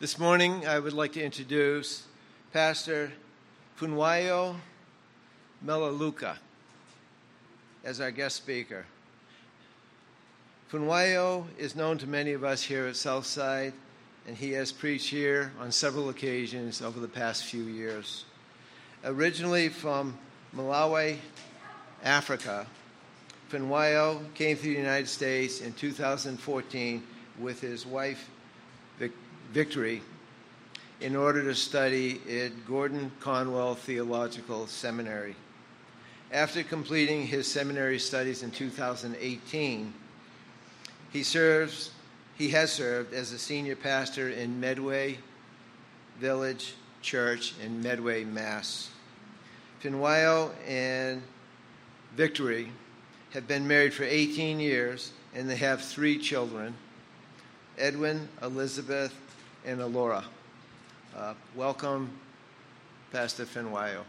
This morning, I would like to introduce Pastor Funwayo Melaluka as our guest speaker. Funwayo is known to many of us here at Southside, and he has preached here on several occasions over the past few years. Originally from Malawi, Africa, Funwayo came to the United States in 2014 with his wife, Victory, in order to study at Gordon Conwell Theological Seminary. After completing his seminary studies in 2018, he serves he has served as a senior pastor in Medway Village Church in Medway, Mass. Funwayo and Victory have been married for 18 years and they have three children Edwin, Elizabeth, and Alora. Uh, welcome, Pastor Funwayo.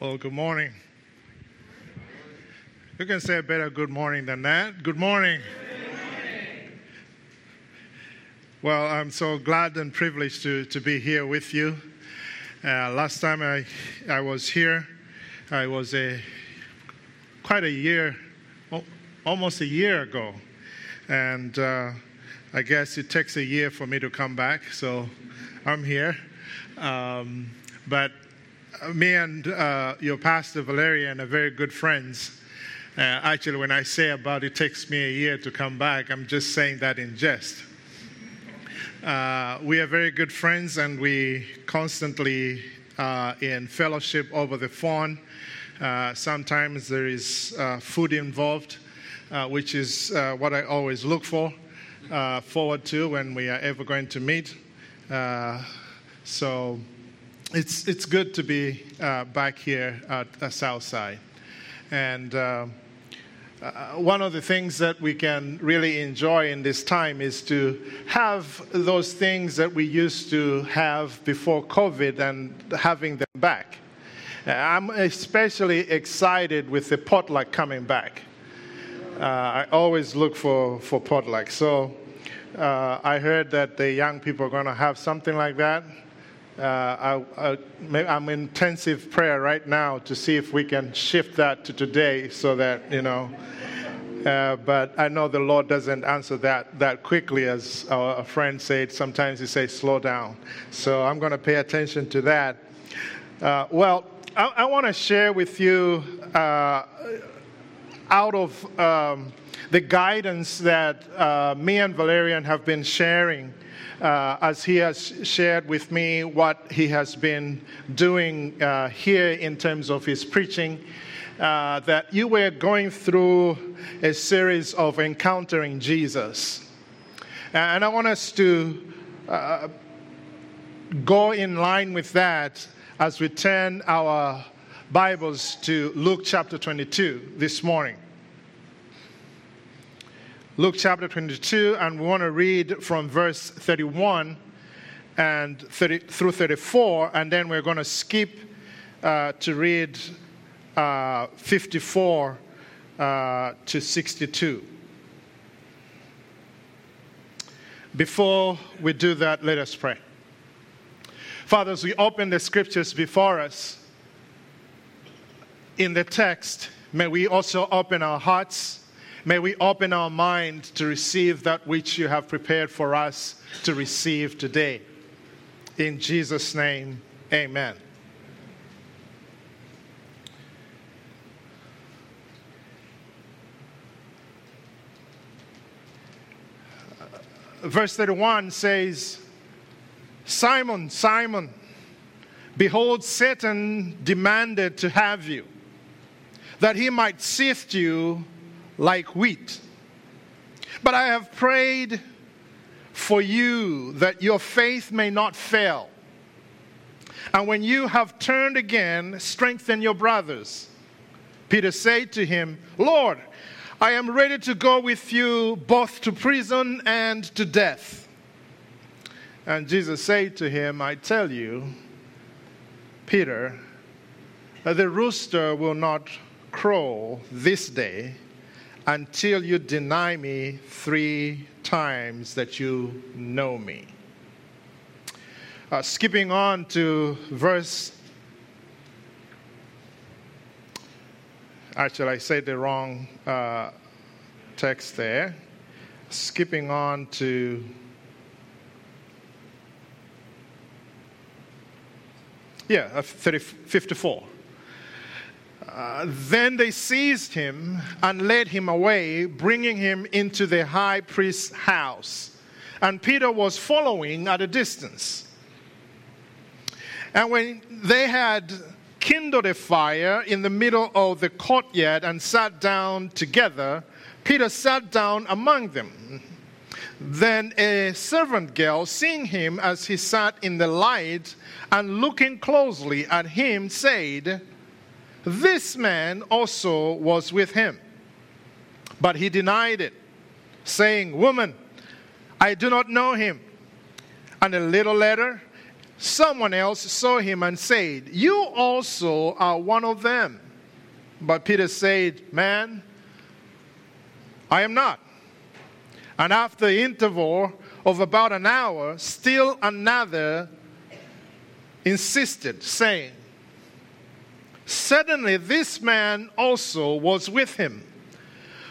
Well, good morning. You can say a better good morning than that. Good morning. Well, I'm so glad and privileged to, to be here with you. Uh, last time I, I was here, I was a, quite a year, almost a year ago. And uh, I guess it takes a year for me to come back, so I'm here. Um, but me and uh, your pastor Valerian are very good friends. Uh, actually, when I say about it takes me a year to come back, I'm just saying that in jest. Uh, we are very good friends and we constantly uh, in fellowship over the phone. Uh, sometimes there is uh, food involved, which is what I always look for, forward to when we are ever going to meet. so, it's, it's good to be uh, back here at the South Side. And uh, one of the things that we can really enjoy in this time is to have those things that we used to have before COVID and having them back. Uh, I'm especially excited with the potluck coming back. Uh, I always look for, for potluck. So uh, I heard that the young people are going to have something like that. Uh, I, am in intensive prayer right now to see if we can shift that to today so that, you know. Uh, but I know the Lord doesn't answer that that quickly, as our friend said. Sometimes He says, slow down. So I'm going to pay attention to that. Uh, well, I, I want to share with you uh, out of um, the guidance that uh, me and Valerian have been sharing uh, as he has shared with me what he has been doing uh, here in terms of his preaching. Uh, that you were going through a series of encountering Jesus. And I want us to uh, go in line with that as we turn our Bibles to Luke chapter 22 this morning. Luke chapter 22, and we want to read from verse 31 and 30, through 34, and then we're going to skip uh, to read uh, 54 uh, to 62. Before we do that, let us pray. Father, as we open the scriptures before us, in the text, may we also open our hearts May we open our mind to receive that which you have prepared for us to receive today. In Jesus' name, amen. Verse 31 says, Simon, Simon, behold, Satan demanded to have you, that he might sift you like wheat. But I have prayed for you that your faith may not fail. And when you have turned again, strengthen your brothers. Peter said to him, Lord, I am ready to go with you both to prison and to death. And Jesus said to him, I tell you, Peter, the rooster will not crow this day until you deny me three times that you know me. Uh, skipping on to verse Actually, I said the wrong uh, text there. Skipping on to yeah, uh, 30, 54. Uh, then they seized him and led him away, bringing him into the high priest's house. And Peter was following at a distance. And when they had kindled a fire in the middle of the courtyard and sat down together, Peter sat down among them. Then a servant girl, seeing him as he sat in the light and looking closely at him, said, This man also was with him. But he denied it, saying, Woman, I do not know him. And a little later, Someone else saw him and said, You also are one of them. But Peter said, Man, I am not. And after the interval of about an hour, still another insisted, saying, Suddenly this man also was with him,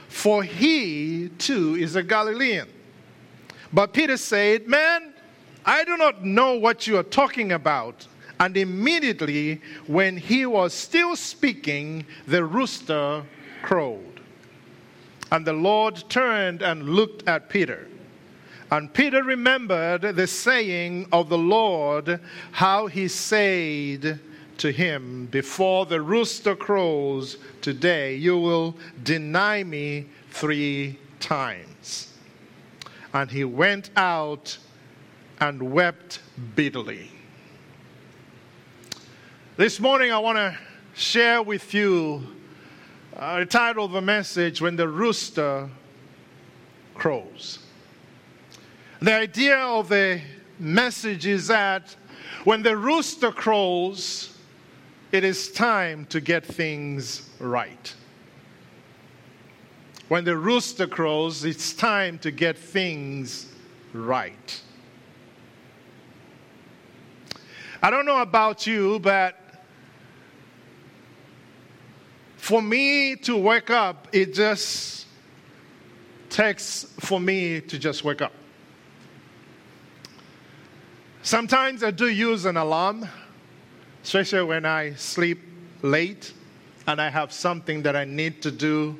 for he too is a Galilean. But Peter said, Man, I do not know what you are talking about. And immediately, when he was still speaking, the rooster crowed. And the Lord turned and looked at Peter. And Peter remembered the saying of the Lord, how he said to him, Before the rooster crows today, you will deny me three times. And he went out and wept bitterly. This morning, I want to share with you uh, the title of the message When the Rooster Crows. The idea of the message is that when the rooster crows, it is time to get things right. When the rooster crows, it's time to get things right. I don't know about you, but for me to wake up, it just takes for me to just wake up. Sometimes I do use an alarm, especially when I sleep late and I have something that I need to do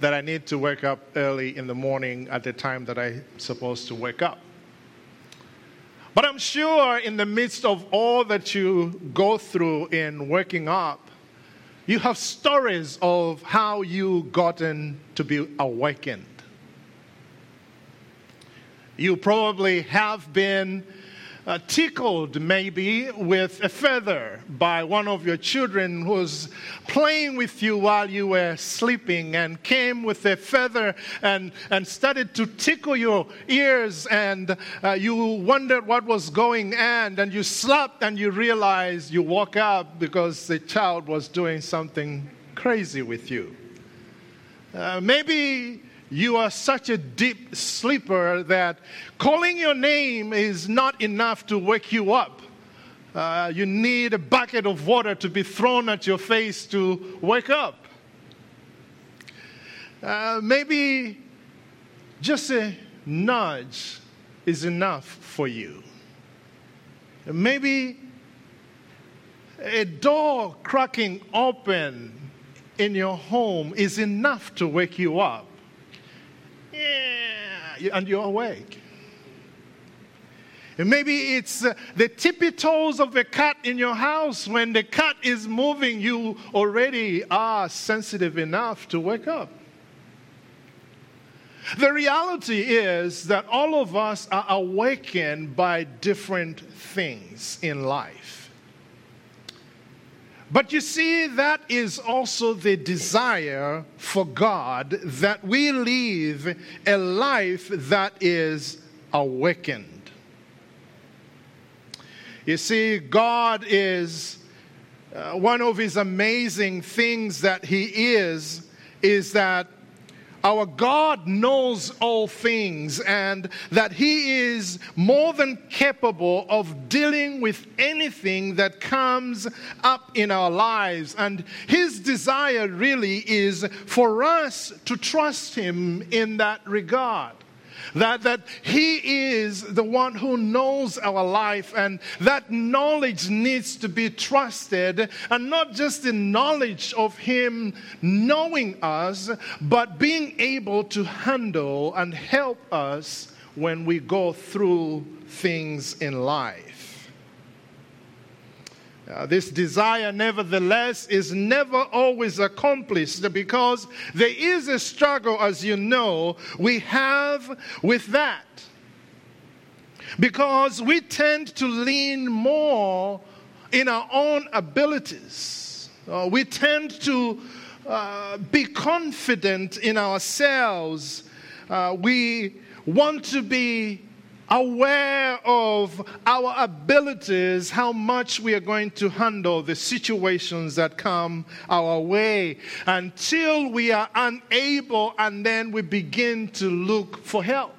that I need to wake up early in the morning at the time that I'm supposed to wake up. But I'm sure in the midst of all that you go through in waking up, you have stories of how you gotten to be awakened. You probably have been uh, tickled maybe with a feather by one of your children who was playing with you while you were sleeping and came with a feather and, and started to tickle your ears and uh, you wondered what was going on and you slept and you realized you woke up because the child was doing something crazy with you. Uh, maybe you are such a deep sleeper that calling your name is not enough to wake you up. Uh, you need a bucket of water to be thrown at your face to wake up. Uh, maybe just a nudge is enough for you. Maybe a door cracking open in your home is enough to wake you up yeah, and you're awake. And maybe it's uh, the tippy toes of a cat in your house. When the cat is moving, you already are sensitive enough to wake up. The reality is that all of us are awakened by different things in life. But you see, that is also the desire for God that we live a life that is awakened. You see, God is uh, one of his amazing things that he is, is that our God knows all things and that He is more than capable of dealing with anything that comes up in our lives. And His desire really is for us to trust Him in that regard that, that He is the one who knows our life, and that knowledge needs to be trusted, and not just the knowledge of Him knowing us, but being able to handle and help us when we go through things in life. Uh, this desire, nevertheless, is never always accomplished because there is a struggle, as you know, we have with that. Because we tend to lean more in our own abilities. Uh, we tend to uh, be confident in ourselves. Uh, we want to be aware of our abilities, how much we are going to handle the situations that come our way until we are unable and then we begin to look for help.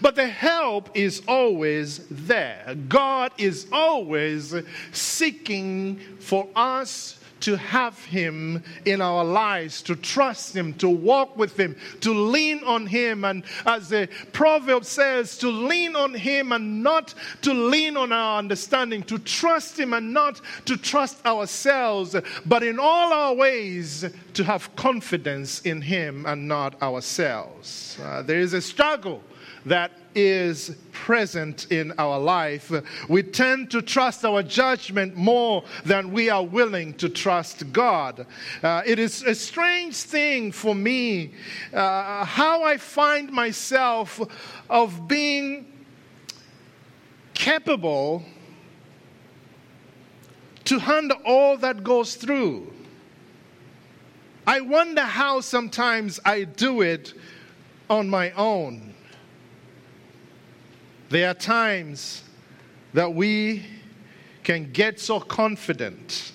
But the help is always there. God is always seeking for us to have Him in our lives, to trust Him, to walk with Him, to lean on Him. And as the proverb says, to lean on Him and not to lean on our understanding, to trust Him and not to trust ourselves, but in all our ways to have confidence in Him and not ourselves. Uh, there is a struggle that is present in our life. We tend to trust our judgment more than we are willing to trust God. Uh, it is a strange thing for me uh, how I find myself of being capable to handle all that goes through. I wonder how sometimes I do it on my own. There are times that we can get so confident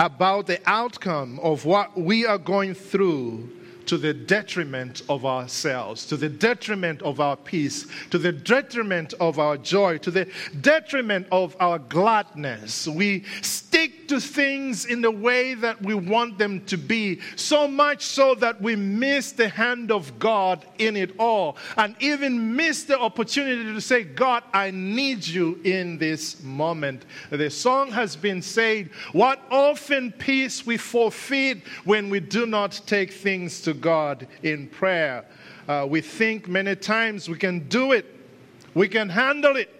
about the outcome of what we are going through to the detriment of ourselves, to the detriment of our peace, to the detriment of our joy, to the detriment of our gladness. We stick to things in the way that we want them to be, so much so that we miss the hand of God in it all, and even miss the opportunity to say, God, I need you in this moment. The song has been said, What often peace we forfeit when we do not take things to God in prayer. Uh, we think many times we can do it, we can handle it.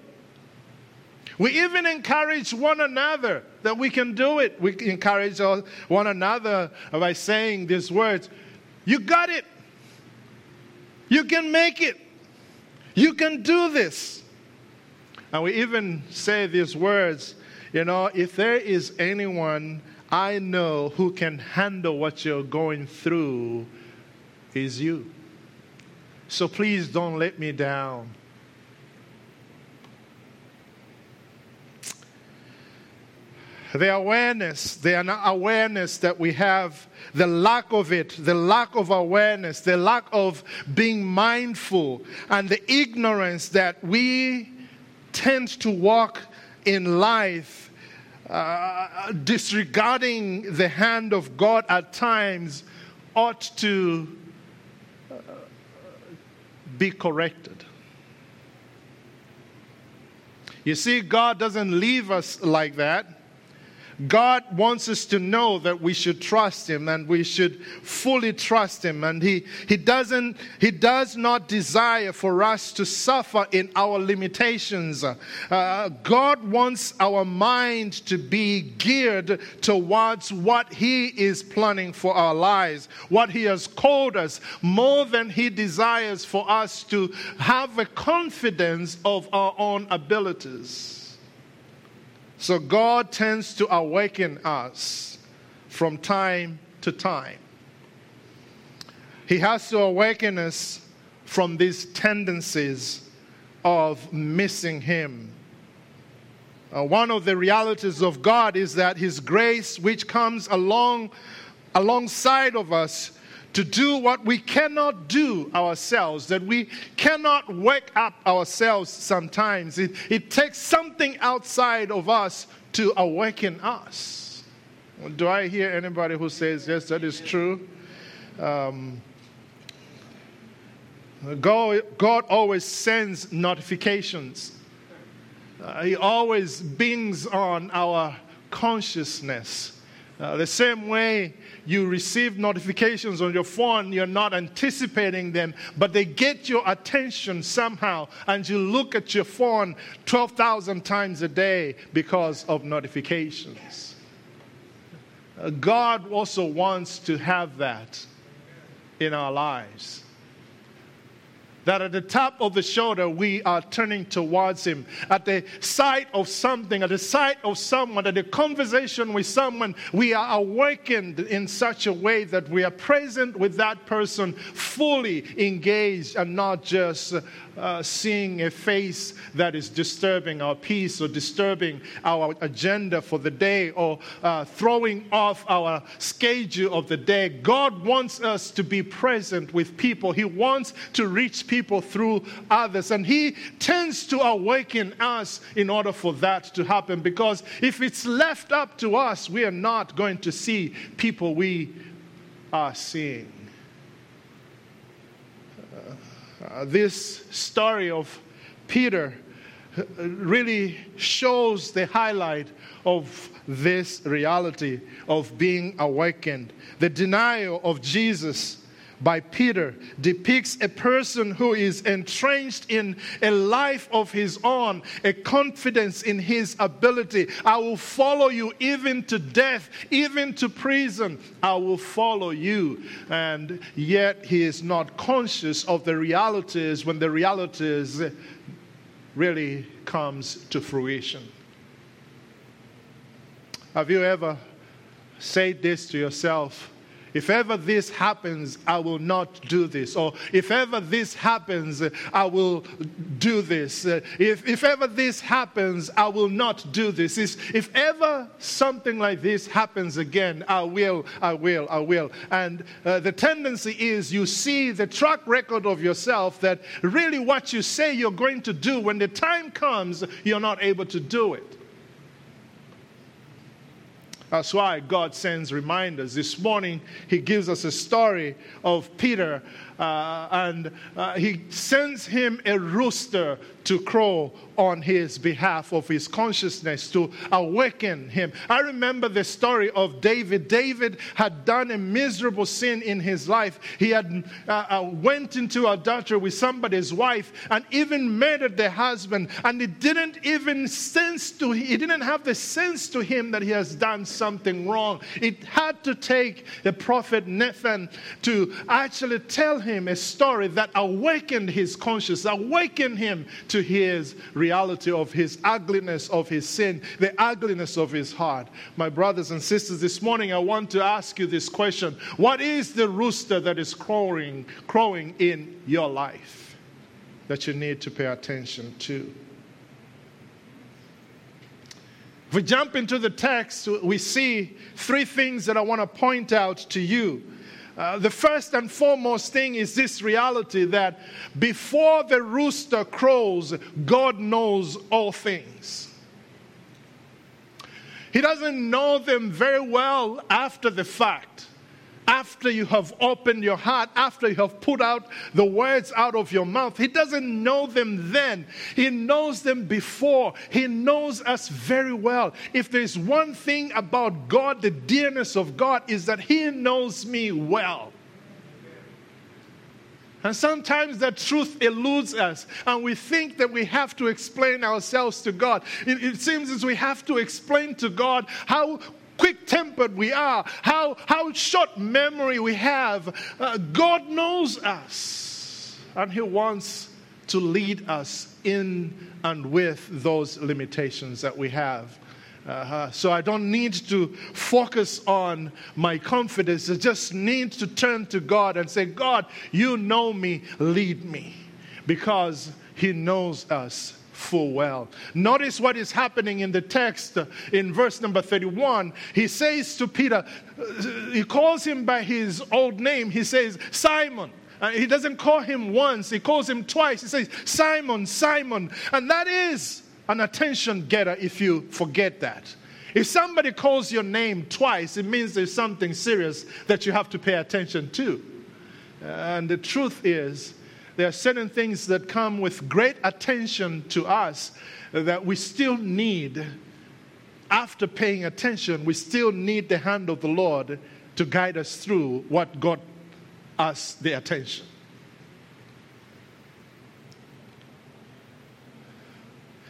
We even encourage one another that we can do it. We encourage one another by saying these words You got it. You can make it. You can do this. And we even say these words you know, if there is anyone I know who can handle what you're going through, is you. So please don't let me down. The awareness, the awareness that we have, the lack of it, the lack of awareness, the lack of being mindful, and the ignorance that we tend to walk in life uh, disregarding the hand of God at times ought to be corrected. You see, God doesn't leave us like that. God wants us to know that we should trust Him and we should fully trust Him. And He, he, doesn't, he does not desire for us to suffer in our limitations. Uh, God wants our mind to be geared towards what He is planning for our lives, what He has called us, more than He desires for us to have a confidence of our own abilities. So God tends to awaken us from time to time. He has to awaken us from these tendencies of missing Him. Uh, one of the realities of God is that His grace, which comes along alongside of us, to do what we cannot do ourselves, that we cannot wake up ourselves sometimes. It, it takes something outside of us to awaken us. Do I hear anybody who says, yes, that is true? Um, God, God always sends notifications. Uh, he always brings on our consciousness. Uh, the same way you receive notifications on your phone, you're not anticipating them, but they get your attention somehow, and you look at your phone 12,000 times a day because of notifications. Uh, God also wants to have that in our lives that at the top of the shoulder we are turning towards Him. At the sight of something, at the sight of someone, at the conversation with someone, we are awakened in such a way that we are present with that person, fully engaged and not just uh, seeing a face that is disturbing our peace or disturbing our agenda for the day or uh, throwing off our schedule of the day. God wants us to be present with people, He wants to reach people through others, and He tends to awaken us in order for that to happen because if it's left up to us, we are not going to see people we are seeing. Uh, this story of Peter uh, really shows the highlight of this reality of being awakened. The denial of Jesus by Peter depicts a person who is entrenched in a life of his own, a confidence in his ability. I will follow you even to death, even to prison. I will follow you. And yet he is not conscious of the realities when the realities really comes to fruition. Have you ever said this to yourself? If ever this happens, I will not do this. Or if ever this happens, I will do this. If, if ever this happens, I will not do this. If ever something like this happens again, I will, I will, I will. And uh, the tendency is you see the track record of yourself that really what you say you're going to do, when the time comes, you're not able to do it. That's why God sends reminders. This morning, He gives us a story of Peter uh, and uh, he sends him a rooster to crow on his behalf of his consciousness to awaken him. I remember the story of David. David had done a miserable sin in his life. He had uh, uh went into adultery with somebody's wife and even murdered the husband. And it didn't even sense to he didn't have the sense to him that he has done something wrong. It had to take the prophet Nathan to actually tell him him a story that awakened his conscience, awakened him to his reality of his ugliness of his sin, the ugliness of his heart. My brothers and sisters, this morning I want to ask you this question What is the rooster that is crowing, crowing in your life that you need to pay attention to? If we jump into the text, we see three things that I want to point out to you uh, the first and foremost thing is this reality that before the rooster crows, God knows all things. He doesn't know them very well after the fact after you have opened your heart, after you have put out the words out of your mouth. He doesn't know them then, He knows them before. He knows us very well. If there's one thing about God, the dearness of God is that He knows me well. And sometimes that truth eludes us, and we think that we have to explain ourselves to God. It, it seems as we have to explain to God how quick tempered we are, how, how short memory we have. Uh, God knows us, and He wants to lead us in and with those limitations that we have. Uh, so I don't need to focus on my confidence. I just need to turn to God and say, God, you know me, lead me. Because He knows us full well. Notice what is happening in the text in verse number 31. He says to Peter, uh, he calls him by his old name. He says, Simon. Uh, he doesn't call him once, he calls him twice. He says, Simon, Simon. And that is an attention getter if you forget that. If somebody calls your name twice, it means there's something serious that you have to pay attention to. And the truth is, there are certain things that come with great attention to us that we still need. After paying attention, we still need the hand of the Lord to guide us through what got us the attention.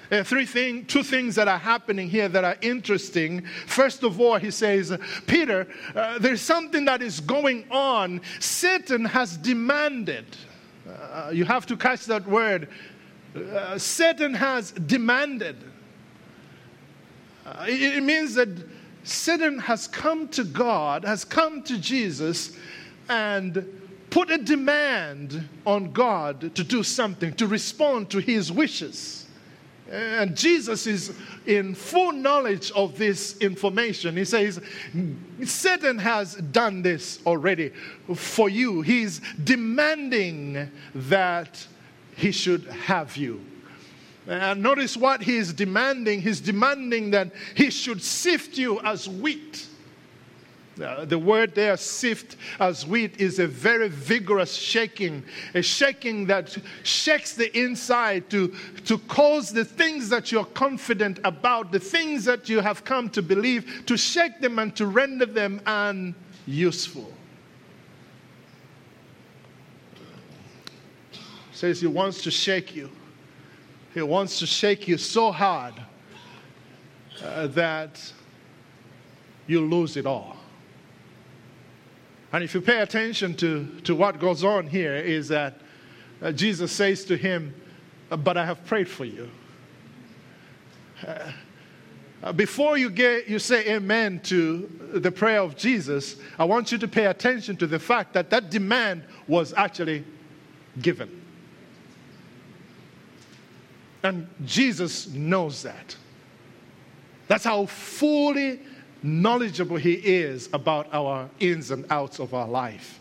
There are three thing, two things that are happening here that are interesting. First of all, he says, Peter, uh, there's something that is going on. Satan has demanded. Uh, you have to catch that word. Uh, Satan has demanded. Uh, it, it means that Satan has come to God, has come to Jesus, and put a demand on God to do something, to respond to his wishes. And Jesus is in full knowledge of this information. He says, Satan has done this already for you. He's demanding that he should have you. And notice what he is demanding. He's demanding that he should sift you as wheat. Uh, the word there, sift as wheat, is a very vigorous shaking, a shaking that shakes the inside to, to cause the things that you're confident about, the things that you have come to believe, to shake them and to render them unuseful. Says he wants to shake you. He wants to shake you so hard uh, that you lose it all. And if you pay attention to, to what goes on here, is that uh, Jesus says to him, uh, But I have prayed for you. Uh, uh, before you, get, you say amen to the prayer of Jesus, I want you to pay attention to the fact that that demand was actually given. And Jesus knows that. That's how fully knowledgeable He is about our ins and outs of our life.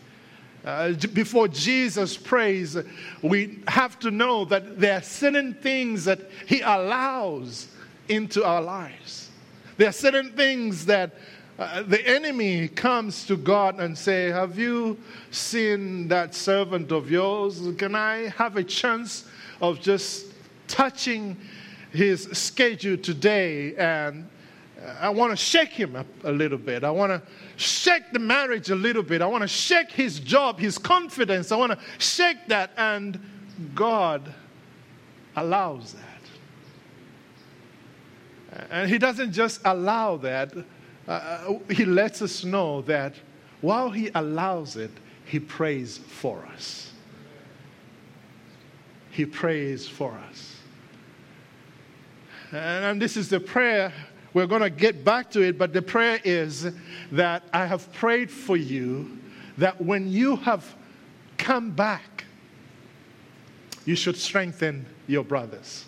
Uh, before Jesus prays, we have to know that there are certain things that He allows into our lives. There are certain things that uh, the enemy comes to God and say, "Have you seen that servant of yours? Can I have a chance of just touching his schedule today and I want to shake him up a little bit. I want to shake the marriage a little bit. I want to shake his job, his confidence. I want to shake that. And God allows that. And he doesn't just allow that, uh, uh, he lets us know that while he allows it, he prays for us. He prays for us. And this is the prayer we're going to get back to it, but the prayer is that I have prayed for you that when you have come back, you should strengthen your brothers.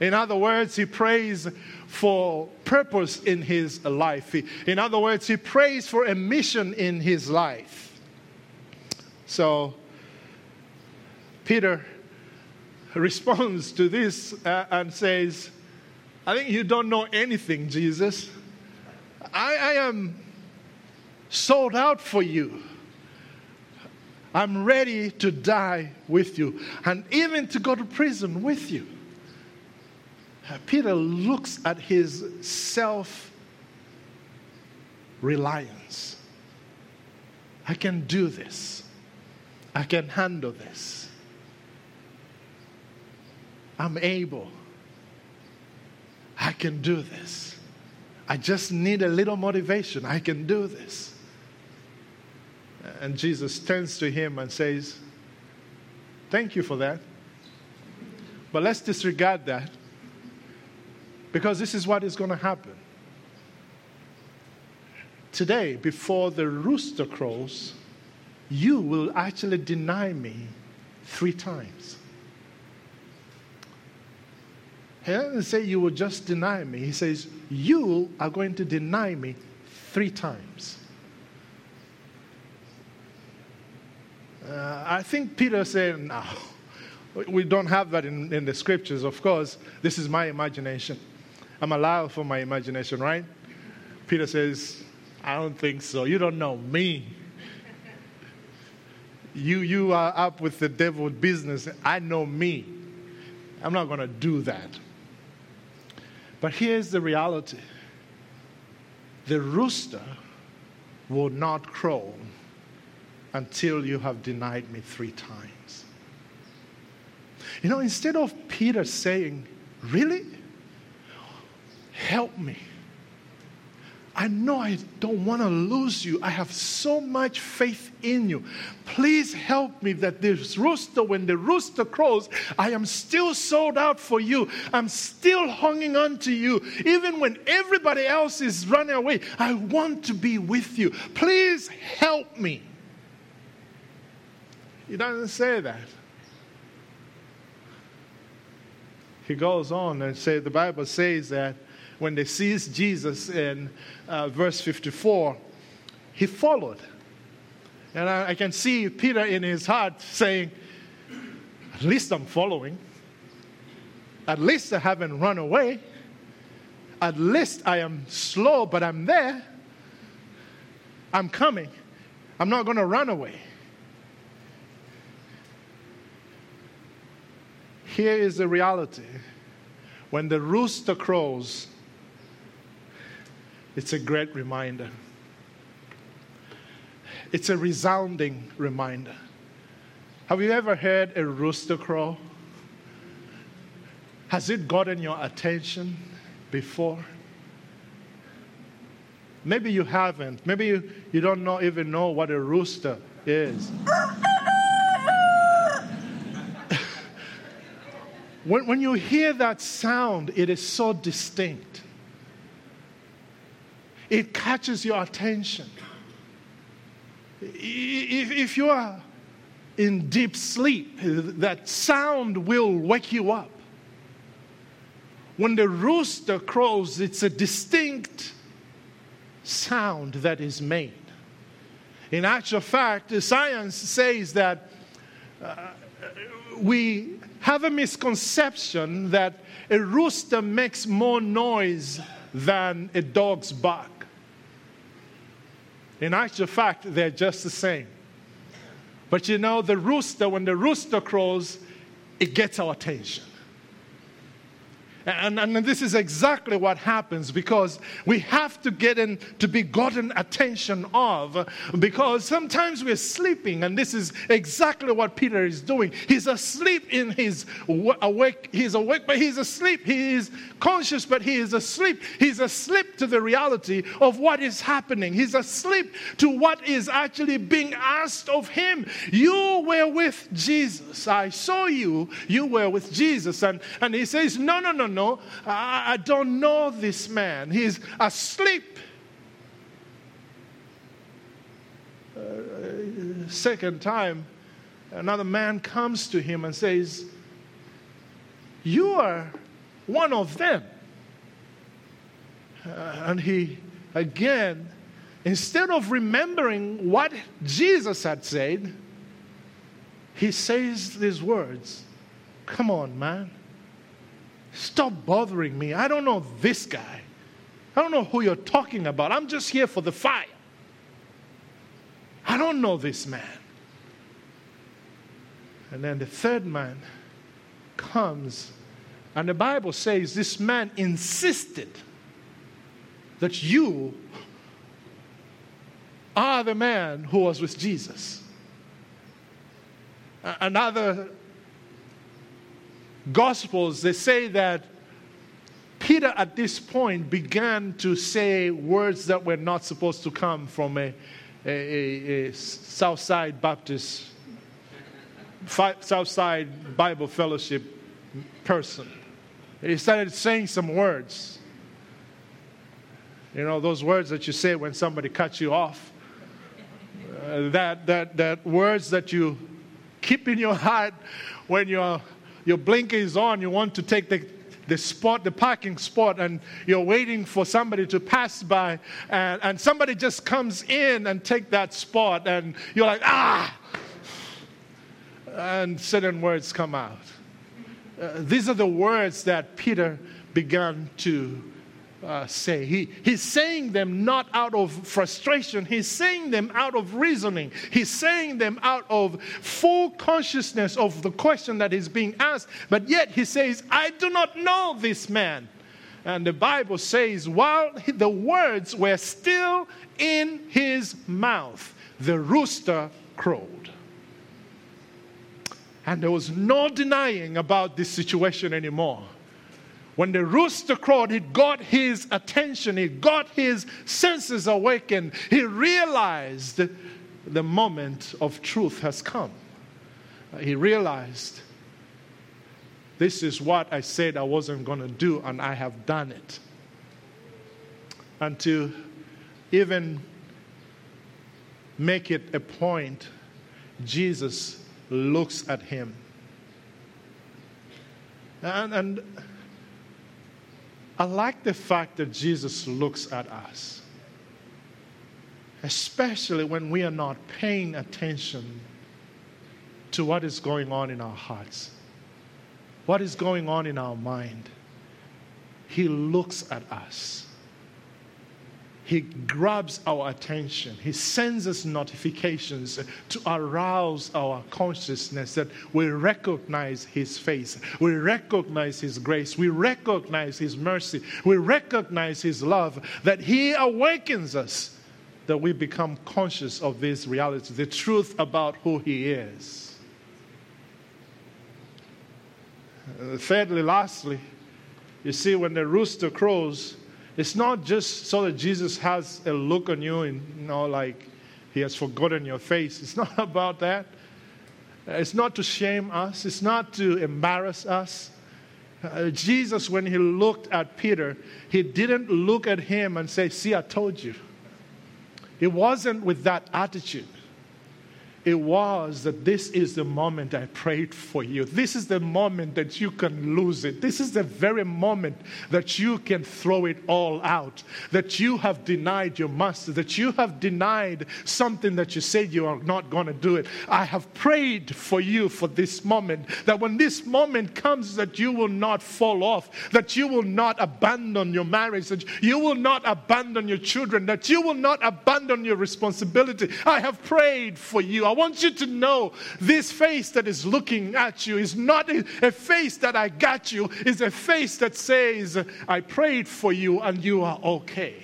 In other words, he prays for purpose in his life. In other words, he prays for a mission in his life. So, Peter responds to this uh, and says, I think you don't know anything, Jesus. I, I am sold out for you. I'm ready to die with you and even to go to prison with you. Uh, Peter looks at his self reliance. I can do this. I can handle this. I'm able. I can do this. I just need a little motivation. I can do this. And Jesus turns to him and says, Thank you for that. But let's disregard that because this is what is going to happen. today, before the rooster crows, you will actually deny me three times. He doesn't say you will just deny me. He says, You are going to deny me three times. Uh, I think Peter said, No, we don't have that in, in the scriptures. Of course, this is my imagination. I'm allowed for my imagination, right? Peter says, I don't think so. You don't know me. You, you are up with the devil business. I know me. I'm not going to do that. But here's the reality the rooster will not crow until you have denied me three times. You know, instead of Peter saying, Really? Help me. I know I don't want to lose you. I have so much faith in you. Please help me that this rooster, when the rooster crows, I am still sold out for you. I'm still hanging on to you. Even when everybody else is running away, I want to be with you. Please help me. He doesn't say that. He goes on and say the Bible says that when they seized Jesus in uh, verse 54, he followed. And I, I can see Peter in his heart saying, At least I'm following. At least I haven't run away. At least I am slow, but I'm there. I'm coming. I'm not going to run away. Here is the reality. When the rooster crows, it's a great reminder. It's a resounding reminder. Have you ever heard a rooster crow? Has it gotten your attention before? Maybe you haven't. Maybe you, you don't know, even know what a rooster is. when, when you hear that sound, it is so distinct it catches your attention. If, you are in deep sleep, that sound will wake you up. When the rooster crows, it's a distinct sound that is made. In actual fact, science says that uh, we have a misconception that a rooster makes more noise than a dog's bark. In actual fact, they're just the same. But you know, the rooster, when the rooster crows, it gets our attention. And, and, this is exactly what happens because we have to get in to be gotten attention of because sometimes we're sleeping and this is exactly what Peter is doing. He's asleep in his awake, he's awake, but he's asleep. He is conscious, but he is asleep. He's asleep to the reality of what is happening. He's asleep to what is actually being asked of him. You were with Jesus. I saw you. You were with Jesus. And, and he says, No, no, no, no, I, I don't know this man. He's asleep. Uh, second time, another man comes to him and says, You are one of them. Uh, and he, again, instead of remembering what Jesus had said, he says these words Come on, man. Stop bothering me. I don't know this guy. I don't know who you're talking about. I'm just here for the fire. I don't know this man. And then the third man comes, and the Bible says this man insisted that you are the man who was with Jesus. Another Gospels, they say that Peter at this point began to say words that were not supposed to come from a, a, a Southside Baptist, Southside Bible Fellowship person. He started saying some words. You know, those words that you say when somebody cuts you off. Uh, that, that, that words that you keep in your heart when your, your blinker is on, you want to take the, the spot, the parking spot, and you're waiting for somebody to pass by, and, and somebody just comes in and take that spot, and you're like, ah! And certain words come out. Uh, these are the words that Peter began to uh, say. He, he's saying them not out of frustration, he's saying them out of reasoning. He's saying them out of full consciousness of the question that is being asked. But yet he says, I do not know this man. And the Bible says, while the words were still in his mouth, the rooster crowed. And there was no denying about this situation anymore. When the rooster crowed, it got his attention, it got his senses awakened. He realized the moment of truth has come. Uh, he realized this is what I said I wasn't going to do, and I have done it. And to even make it a point, Jesus looks at him. And, and I like the fact that Jesus looks at us, especially when we are not paying attention to what is going on in our hearts, what is going on in our mind. He looks at us. He grabs our attention. He sends us notifications to arouse our consciousness that we recognize His face. We recognize His grace. We recognize His mercy. We recognize His love. That He awakens us, that we become conscious of this reality, the truth about who He is. Uh, thirdly, lastly, you see, when the rooster crows, it's not just so that Jesus has a look on you and, you know, like he has forgotten your face. It's not about that. It's not to shame us, it's not to embarrass us. Uh, Jesus, when he looked at Peter, he didn't look at him and say, See, I told you. It wasn't with that attitude it was that this is the moment I prayed for you. This is the moment that you can lose it. This is the very moment that you can throw it all out. That you have denied your master, that you have denied something that you said you are not going to do it. I have prayed for you for this moment, that when this moment comes, that you will not fall off, that you will not abandon your marriage, that you will not abandon your children, that you will not abandon your responsibility. I have prayed for you. I want you to know this face that is looking at you is not a face that I got you, it's a face that says, I prayed for you and you are okay.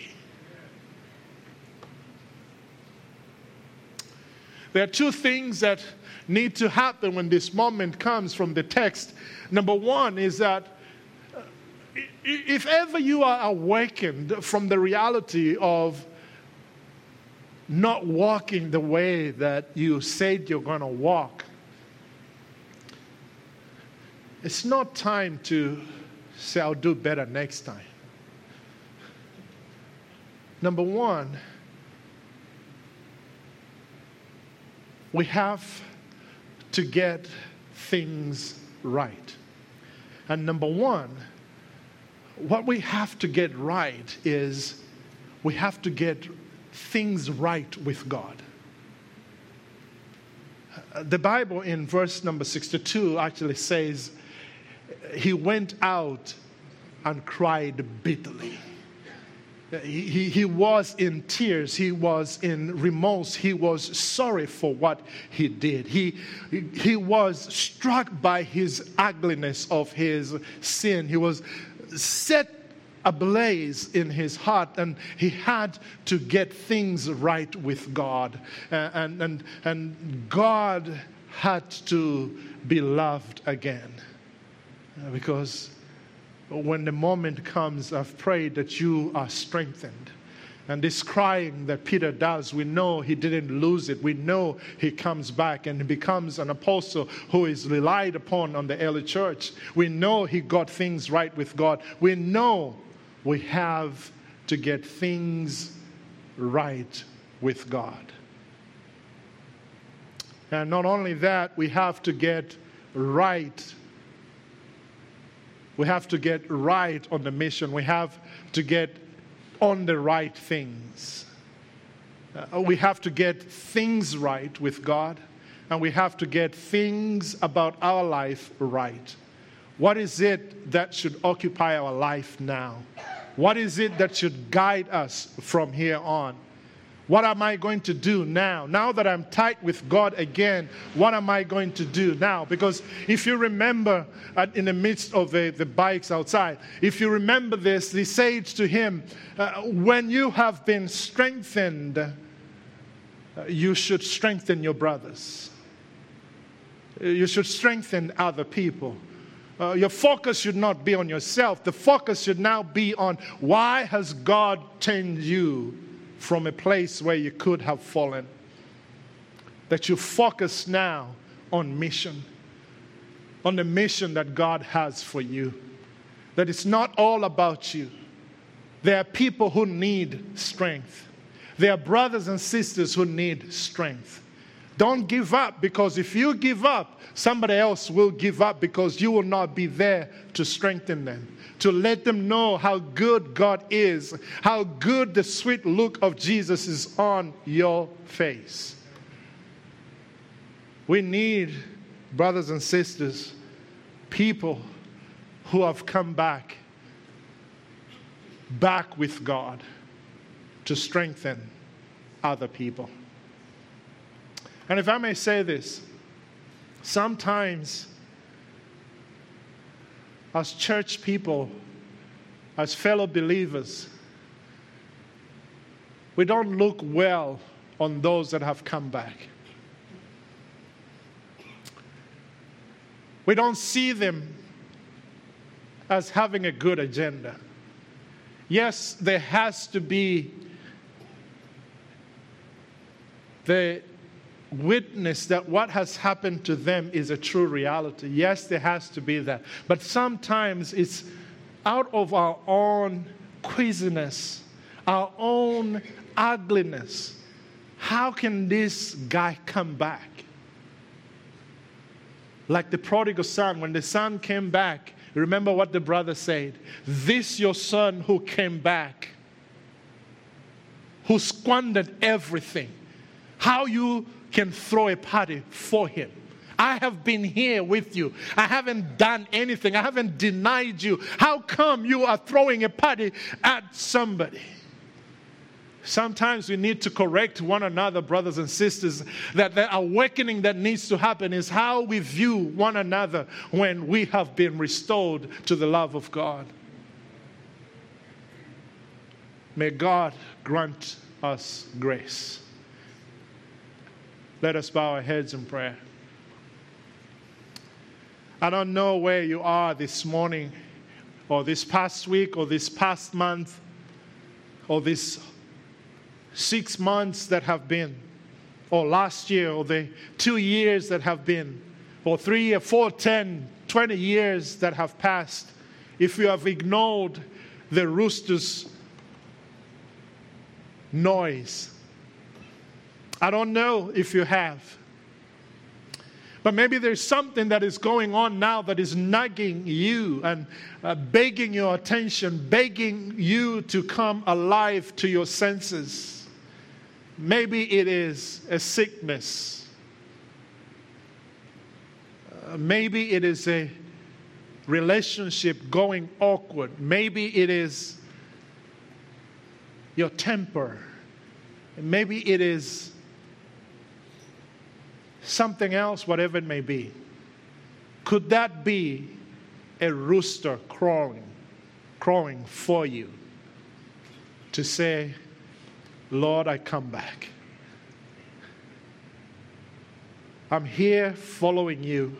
There are two things that need to happen when this moment comes from the text. Number one is that uh, if ever you are awakened from the reality of not walking the way that you said you're going to walk. It's not time to say, I'll do better next time. Number one, we have to get things right. And number one, what we have to get right is we have to get things right with God. The Bible in verse number 62 actually says, He went out and cried bitterly. He, he, was in tears. He was in remorse. He was sorry for what he did. He, he was struck by his ugliness of his sin. He was set ablaze in his heart, and he had to get things right with God. And, and, and God had to be loved again. Uh, because when the moment comes, I've prayed that you are strengthened. And this crying that Peter does, we know he didn't lose it. We know he comes back and becomes an apostle who is relied upon on the early church. We know he got things right with God. We know we have to get things right with God. And not only that, we have to get right. We have to get right on the mission. We have to get on the right things. Uh, we have to get things right with God, and we have to get things about our life right. What is it that should occupy our life now? What is it that should guide us from here on? What am I going to do now? Now that I'm tight with God again, what am I going to do now? Because if you remember uh, in the midst of the, the bikes outside, if you remember this, they said to him, uh, When you have been strengthened, uh, you should strengthen your brothers. You should strengthen other people. Uh, your focus should not be on yourself. The focus should now be on why has God changed you from a place where you could have fallen. That you focus now on mission, on the mission that God has for you. That it's not all about you. There are people who need strength. There are brothers and sisters who need strength. Don't give up because if you give up, somebody else will give up because you will not be there to strengthen them to let them know how good God is, how good the sweet look of Jesus is on your face. We need, brothers and sisters, people who have come back, back with God to strengthen other people. And if I may say this, sometimes as church people, as fellow believers, we don't look well on those that have come back. We don't see them as having a good agenda. Yes, there has to be the witness that what has happened to them is a true reality. Yes, there has to be that. But sometimes it's out of our own queasiness, our own ugliness. How can this guy come back? Like the prodigal son, when the son came back, remember what the brother said This your son who came back, who squandered everything. How you can throw a party for him. I have been here with you. I haven't done anything. I haven't denied you. How come you are throwing a party at somebody? Sometimes we need to correct one another, brothers and sisters, that the awakening that needs to happen is how we view one another when we have been restored to the love of God. May God grant us grace. Let us bow our heads in prayer. I don't know where you are this morning, or this past week, or this past month, or this six months that have been, or last year, or the two years that have been, or three or four, ten, twenty years that have passed. If you have ignored the rooster's noise, I don't know if you have. But maybe there's something that is going on now that is nagging you and uh, begging your attention, begging you to come alive to your senses. Maybe it is a sickness. Uh, maybe it is a relationship going awkward. Maybe it is your temper. Maybe it is something else, whatever it may be. Could that be a rooster crowing, crowing for you to say, Lord, I come back. I'm here following you.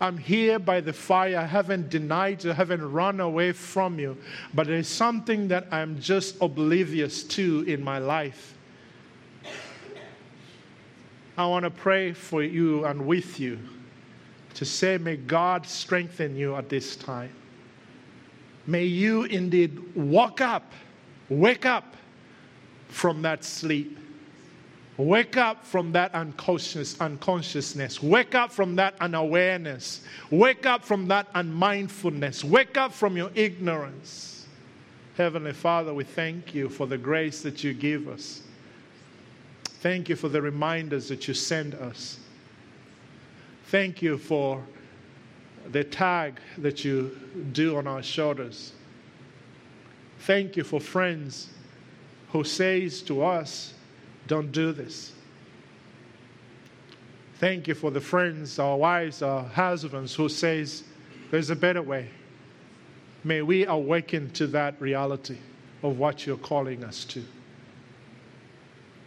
I'm here by the fire. I haven't denied you, I haven't run away from you. But there's something that I'm just oblivious to in my life. I want to pray for you and with you to say, May God strengthen you at this time. May you indeed walk up, wake up from that sleep. Wake up from that unconscious, unconsciousness. Wake up from that unawareness. Wake up from that unmindfulness. Wake up from your ignorance. Heavenly Father, we thank you for the grace that you give us. Thank you for the reminders that you send us. Thank you for the tag that you do on our shoulders. Thank you for friends who says to us, don't do this. Thank you for the friends, our wives, our husbands who says there's a better way. May we awaken to that reality of what you're calling us to.